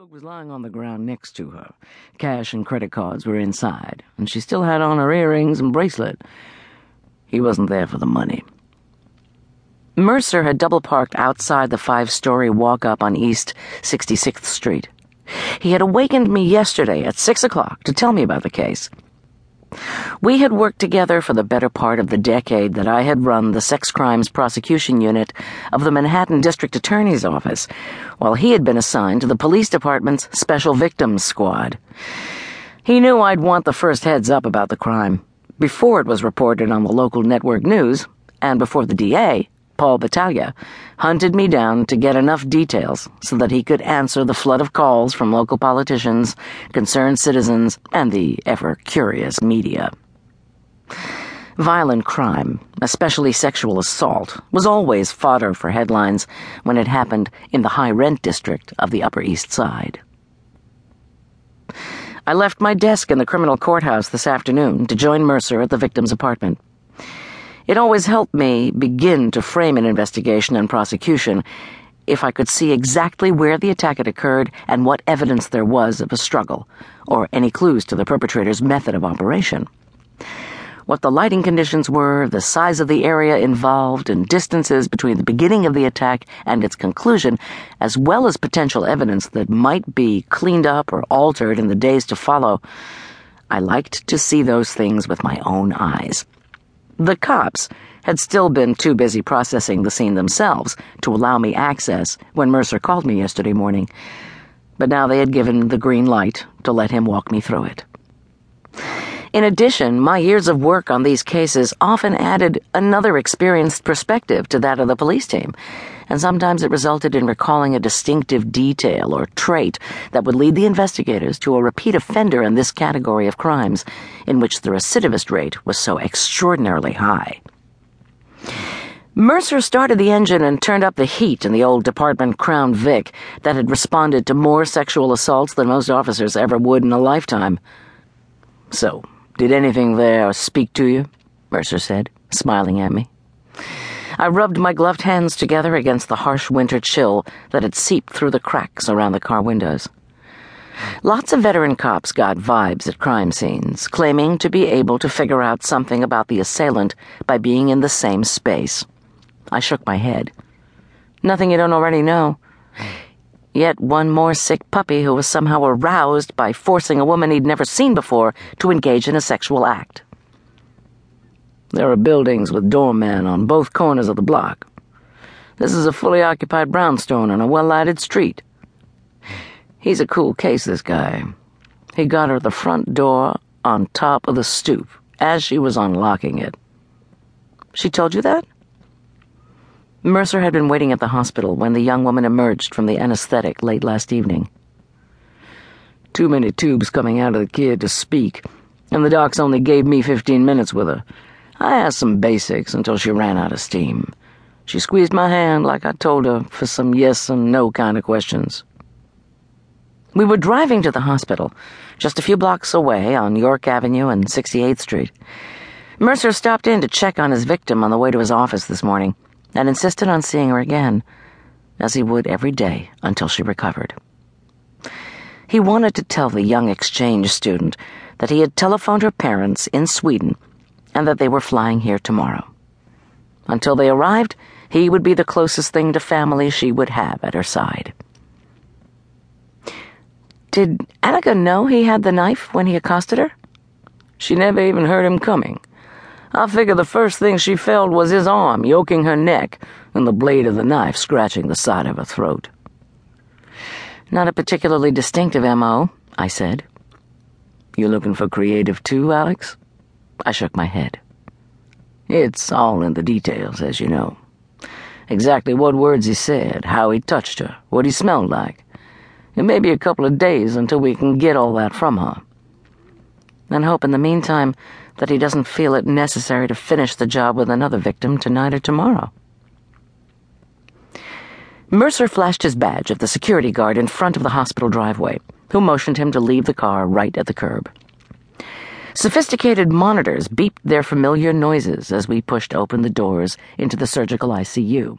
checkbook was lying on the ground next to her. Cash and credit cards were inside, and she still had on her earrings and bracelet. He wasn't there for the money. Mercer had double parked outside the five story walk up on East 66th Street. He had awakened me yesterday at six o'clock to tell me about the case. We had worked together for the better part of the decade that I had run the sex crimes prosecution unit of the Manhattan District Attorney's Office, while he had been assigned to the police department's Special Victims Squad. He knew I'd want the first heads up about the crime, before it was reported on the local network news, and before the DA, Paul Battaglia, hunted me down to get enough details so that he could answer the flood of calls from local politicians, concerned citizens, and the ever curious media. Violent crime, especially sexual assault, was always fodder for headlines when it happened in the high rent district of the Upper East Side. I left my desk in the criminal courthouse this afternoon to join Mercer at the victim's apartment. It always helped me begin to frame an investigation and prosecution if I could see exactly where the attack had occurred and what evidence there was of a struggle, or any clues to the perpetrator's method of operation. What the lighting conditions were, the size of the area involved, and distances between the beginning of the attack and its conclusion, as well as potential evidence that might be cleaned up or altered in the days to follow. I liked to see those things with my own eyes. The cops had still been too busy processing the scene themselves to allow me access when Mercer called me yesterday morning, but now they had given the green light to let him walk me through it. In addition, my years of work on these cases often added another experienced perspective to that of the police team, and sometimes it resulted in recalling a distinctive detail or trait that would lead the investigators to a repeat offender in this category of crimes, in which the recidivist rate was so extraordinarily high. Mercer started the engine and turned up the heat in the old department Crown Vic that had responded to more sexual assaults than most officers ever would in a lifetime. So, did anything there speak to you? Mercer said, smiling at me. I rubbed my gloved hands together against the harsh winter chill that had seeped through the cracks around the car windows. Lots of veteran cops got vibes at crime scenes, claiming to be able to figure out something about the assailant by being in the same space. I shook my head. Nothing you don't already know. Yet one more sick puppy who was somehow aroused by forcing a woman he'd never seen before to engage in a sexual act. There are buildings with doormen on both corners of the block. This is a fully occupied brownstone on a well lighted street. He's a cool case, this guy. He got her the front door on top of the stoop as she was unlocking it. She told you that? Mercer had been waiting at the hospital when the young woman emerged from the anesthetic late last evening. Too many tubes coming out of the kid to speak, and the docs only gave me 15 minutes with her. I asked some basics until she ran out of steam. She squeezed my hand like I told her for some yes and no kind of questions. We were driving to the hospital, just a few blocks away on York Avenue and 68th Street. Mercer stopped in to check on his victim on the way to his office this morning and insisted on seeing her again, as he would every day until she recovered. He wanted to tell the young exchange student that he had telephoned her parents in Sweden and that they were flying here tomorrow. Until they arrived, he would be the closest thing to family she would have at her side. Did Annika know he had the knife when he accosted her? She never even heard him coming. I figure the first thing she felt was his arm yoking her neck and the blade of the knife scratching the side of her throat. Not a particularly distinctive M.O., I said. You looking for creative too, Alex? I shook my head. It's all in the details, as you know. Exactly what words he said, how he touched her, what he smelled like. It may be a couple of days until we can get all that from her. And hope in the meantime that he doesn't feel it necessary to finish the job with another victim tonight or tomorrow. Mercer flashed his badge at the security guard in front of the hospital driveway, who motioned him to leave the car right at the curb. Sophisticated monitors beeped their familiar noises as we pushed open the doors into the surgical ICU.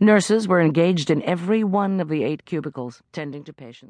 Nurses were engaged in every one of the eight cubicles, tending to patients.